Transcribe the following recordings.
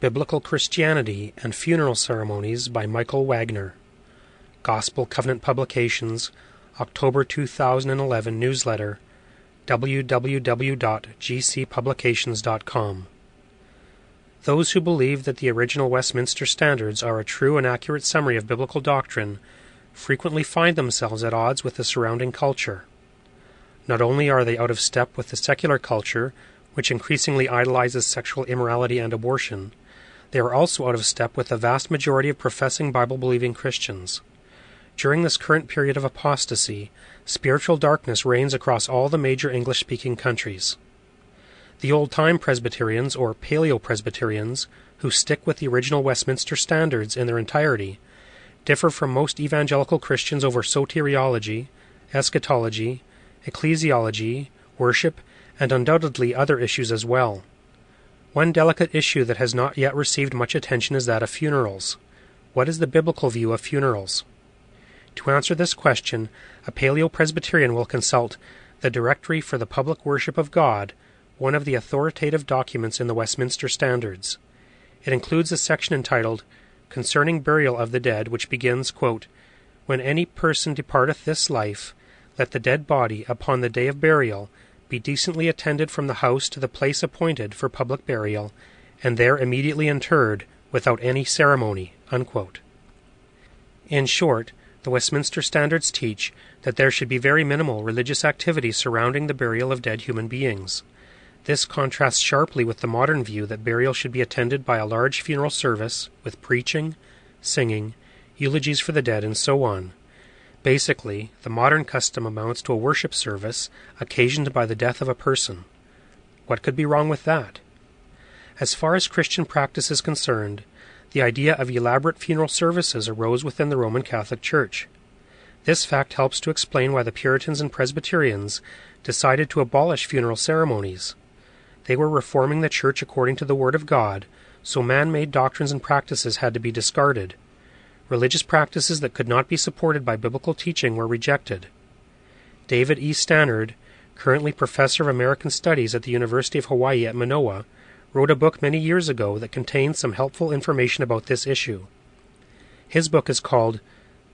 Biblical Christianity and Funeral Ceremonies by Michael Wagner. Gospel Covenant Publications, October 2011 newsletter, www.gcpublications.com. Those who believe that the original Westminster Standards are a true and accurate summary of biblical doctrine frequently find themselves at odds with the surrounding culture. Not only are they out of step with the secular culture, which increasingly idolizes sexual immorality and abortion, they are also out of step with the vast majority of professing Bible believing Christians. During this current period of apostasy, spiritual darkness reigns across all the major English speaking countries. The old time Presbyterians, or Paleo Presbyterians, who stick with the original Westminster Standards in their entirety, differ from most evangelical Christians over soteriology, eschatology, ecclesiology, worship, and undoubtedly other issues as well. One delicate issue that has not yet received much attention is that of funerals. What is the biblical view of funerals? To answer this question, a Paleo Presbyterian will consult the Directory for the Public Worship of God, one of the authoritative documents in the Westminster Standards. It includes a section entitled Concerning Burial of the Dead, which begins, quote, When any person departeth this life, let the dead body, upon the day of burial, be decently attended from the house to the place appointed for public burial, and there immediately interred without any ceremony. In short, the Westminster Standards teach that there should be very minimal religious activity surrounding the burial of dead human beings. This contrasts sharply with the modern view that burial should be attended by a large funeral service with preaching, singing, eulogies for the dead, and so on. Basically, the modern custom amounts to a worship service occasioned by the death of a person. What could be wrong with that? As far as Christian practice is concerned, the idea of elaborate funeral services arose within the Roman Catholic Church. This fact helps to explain why the Puritans and Presbyterians decided to abolish funeral ceremonies. They were reforming the Church according to the Word of God, so man made doctrines and practices had to be discarded. Religious practices that could not be supported by biblical teaching were rejected. David E. Stannard, currently professor of American Studies at the University of Hawaii at Manoa, wrote a book many years ago that contains some helpful information about this issue. His book is called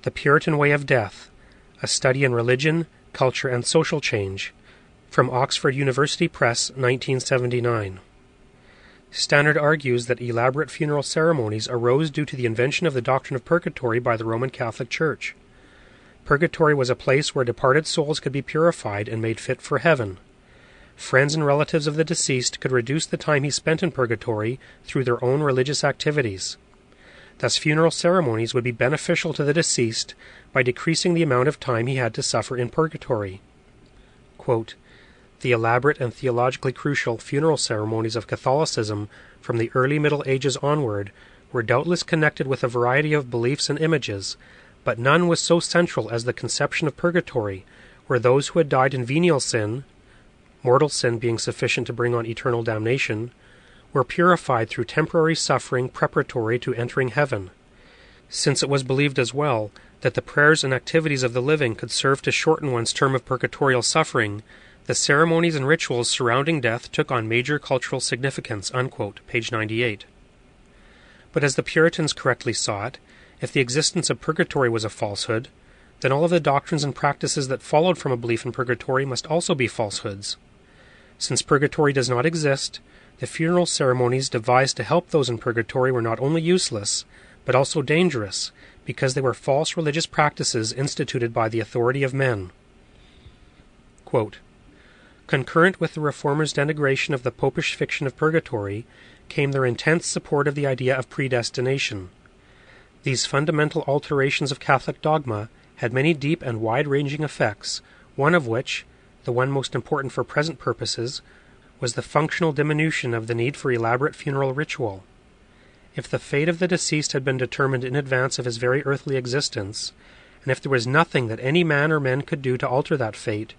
The Puritan Way of Death A Study in Religion, Culture, and Social Change, from Oxford University Press, 1979. Stannard argues that elaborate funeral ceremonies arose due to the invention of the doctrine of purgatory by the Roman Catholic Church. Purgatory was a place where departed souls could be purified and made fit for heaven. Friends and relatives of the deceased could reduce the time he spent in purgatory through their own religious activities. Thus, funeral ceremonies would be beneficial to the deceased by decreasing the amount of time he had to suffer in purgatory. Quote, the elaborate and theologically crucial funeral ceremonies of Catholicism from the early Middle Ages onward were doubtless connected with a variety of beliefs and images, but none was so central as the conception of purgatory, where those who had died in venial sin, mortal sin being sufficient to bring on eternal damnation, were purified through temporary suffering preparatory to entering heaven. Since it was believed as well that the prayers and activities of the living could serve to shorten one's term of purgatorial suffering, the ceremonies and rituals surrounding death took on major cultural significance. Unquote, page 98. But as the Puritans correctly saw it, if the existence of purgatory was a falsehood, then all of the doctrines and practices that followed from a belief in purgatory must also be falsehoods. Since purgatory does not exist, the funeral ceremonies devised to help those in purgatory were not only useless, but also dangerous, because they were false religious practices instituted by the authority of men. Quote, Concurrent with the Reformers' denigration of the popish fiction of purgatory came their intense support of the idea of predestination. These fundamental alterations of Catholic dogma had many deep and wide ranging effects, one of which, the one most important for present purposes, was the functional diminution of the need for elaborate funeral ritual. If the fate of the deceased had been determined in advance of his very earthly existence, and if there was nothing that any man or men could do to alter that fate,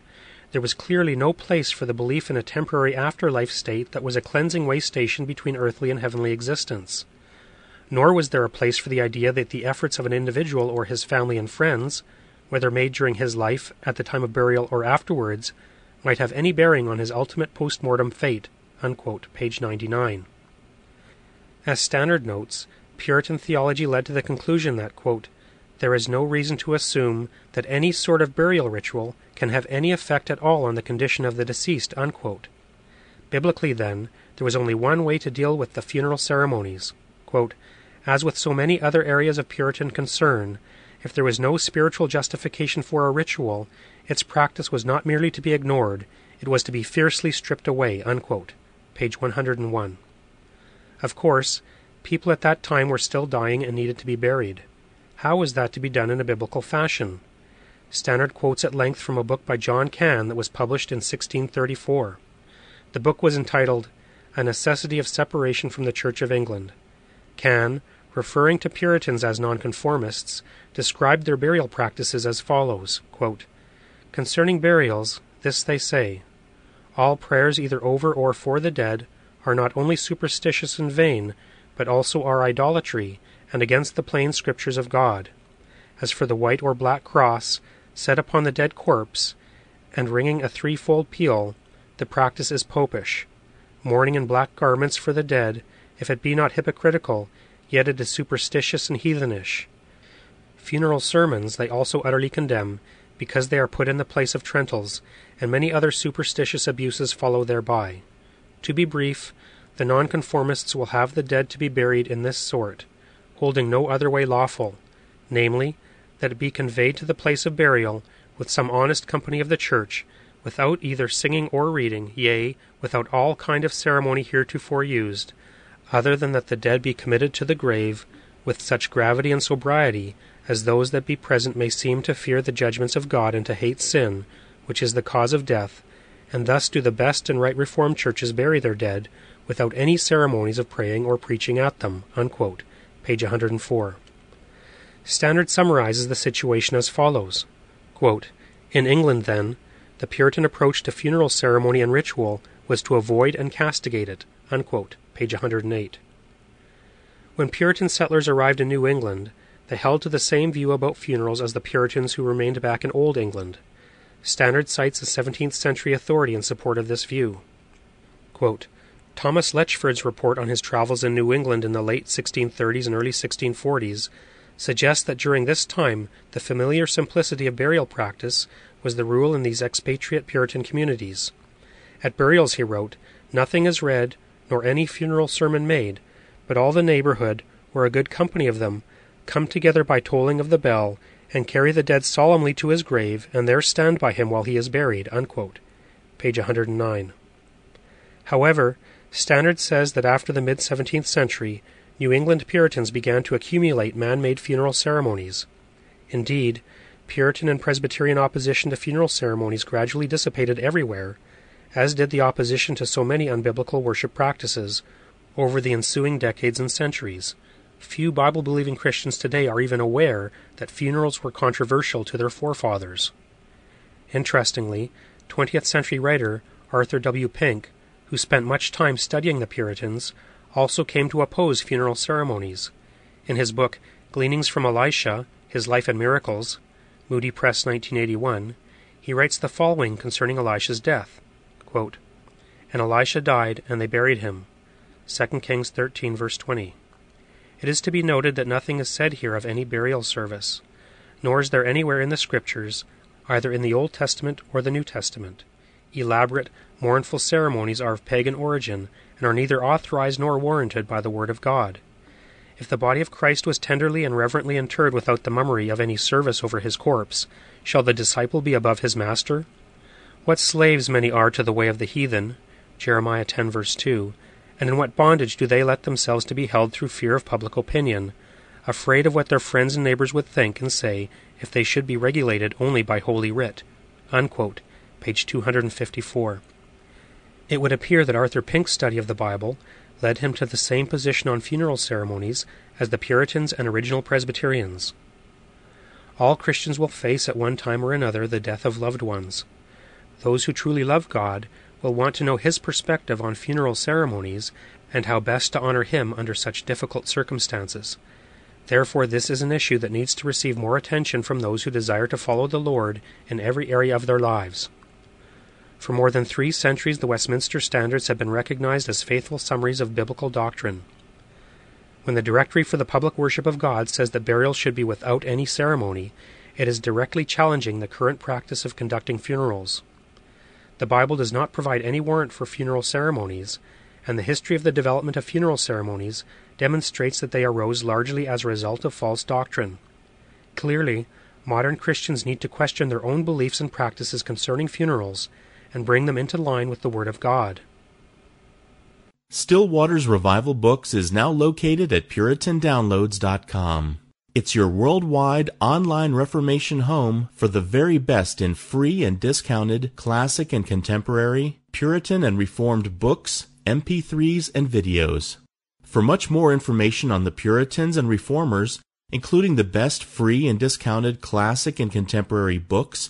there was clearly no place for the belief in a temporary afterlife state that was a cleansing way station between earthly and heavenly existence. Nor was there a place for the idea that the efforts of an individual or his family and friends, whether made during his life, at the time of burial, or afterwards, might have any bearing on his ultimate post mortem fate. Unquote, page 99. As Stannard notes, Puritan theology led to the conclusion that, quote, there is no reason to assume that any sort of burial ritual can have any effect at all on the condition of the deceased. Unquote. Biblically, then, there was only one way to deal with the funeral ceremonies. Quote, As with so many other areas of Puritan concern, if there was no spiritual justification for a ritual, its practice was not merely to be ignored, it was to be fiercely stripped away. Unquote. Page 101. Of course, people at that time were still dying and needed to be buried. How was that to be done in a biblical fashion? Stannard quotes at length from a book by John Canne that was published in 1634. The book was entitled A Necessity of Separation from the Church of England. Canne, referring to Puritans as nonconformists, described their burial practices as follows quote, Concerning burials, this they say All prayers either over or for the dead are not only superstitious and vain, but also are idolatry and against the plain scriptures of God. As for the white or black cross set upon the dead corpse, and ringing a threefold peal, the practice is popish. Mourning in black garments for the dead, if it be not hypocritical, yet it is superstitious and heathenish. Funeral sermons they also utterly condemn, because they are put in the place of trentals, and many other superstitious abuses follow thereby. To be brief, the nonconformists will have the dead to be buried in this sort, holding no other way lawful, namely, that it be conveyed to the place of burial with some honest company of the church, without either singing or reading, yea, without all kind of ceremony heretofore used, other than that the dead be committed to the grave with such gravity and sobriety as those that be present may seem to fear the judgments of God and to hate sin, which is the cause of death, and thus do the best and right Reformed churches bury their dead without any ceremonies of praying or preaching at them. Unquote. Page 104. Stannard summarizes the situation as follows Quote, In England, then, the Puritan approach to funeral ceremony and ritual was to avoid and castigate it. Unquote. Page 108. When Puritan settlers arrived in New England, they held to the same view about funerals as the Puritans who remained back in Old England. Stannard cites a 17th century authority in support of this view. Quote, Thomas Lechford's report on his travels in New England in the late 1630s and early 1640s suggests that during this time the familiar simplicity of burial practice was the rule in these expatriate Puritan communities. At burials, he wrote, nothing is read, nor any funeral sermon made, but all the neighborhood, or a good company of them, come together by tolling of the bell, and carry the dead solemnly to his grave, and there stand by him while he is buried. Unquote. Page 109. However, Stannard says that after the mid 17th century, New England Puritans began to accumulate man made funeral ceremonies. Indeed, Puritan and Presbyterian opposition to funeral ceremonies gradually dissipated everywhere, as did the opposition to so many unbiblical worship practices, over the ensuing decades and centuries. Few Bible believing Christians today are even aware that funerals were controversial to their forefathers. Interestingly, 20th century writer Arthur W. Pink who spent much time studying the Puritans, also came to oppose funeral ceremonies. In his book Gleanings from Elisha His Life and Miracles, Moody Press 1981, he writes the following concerning Elisha's death quote, And Elisha died, and they buried him. 2 Kings 13, verse 20. It is to be noted that nothing is said here of any burial service, nor is there anywhere in the Scriptures, either in the Old Testament or the New Testament, elaborate mournful ceremonies are of pagan origin and are neither authorized nor warranted by the Word of God. If the body of Christ was tenderly and reverently interred without the mummery of any service over his corpse, shall the disciple be above his master? What slaves many are to the way of the heathen, Jeremiah 10 verse 2, and in what bondage do they let themselves to be held through fear of public opinion, afraid of what their friends and neighbors would think and say if they should be regulated only by Holy Writ. Unquote, page 254. It would appear that Arthur Pink's study of the Bible led him to the same position on funeral ceremonies as the Puritans and original Presbyterians. All Christians will face at one time or another the death of loved ones. Those who truly love God will want to know His perspective on funeral ceremonies and how best to honor Him under such difficult circumstances. Therefore, this is an issue that needs to receive more attention from those who desire to follow the Lord in every area of their lives. For more than three centuries, the Westminster Standards have been recognized as faithful summaries of biblical doctrine. When the Directory for the Public Worship of God says that burial should be without any ceremony, it is directly challenging the current practice of conducting funerals. The Bible does not provide any warrant for funeral ceremonies, and the history of the development of funeral ceremonies demonstrates that they arose largely as a result of false doctrine. Clearly, modern Christians need to question their own beliefs and practices concerning funerals and bring them into line with the Word of God. Still Waters Revival Books is now located at PuritanDownloads.com. It's your worldwide online Reformation home for the very best in free and discounted classic and contemporary, Puritan and Reformed books, MP3s, and videos. For much more information on the Puritans and Reformers, including the best free and discounted classic and contemporary books,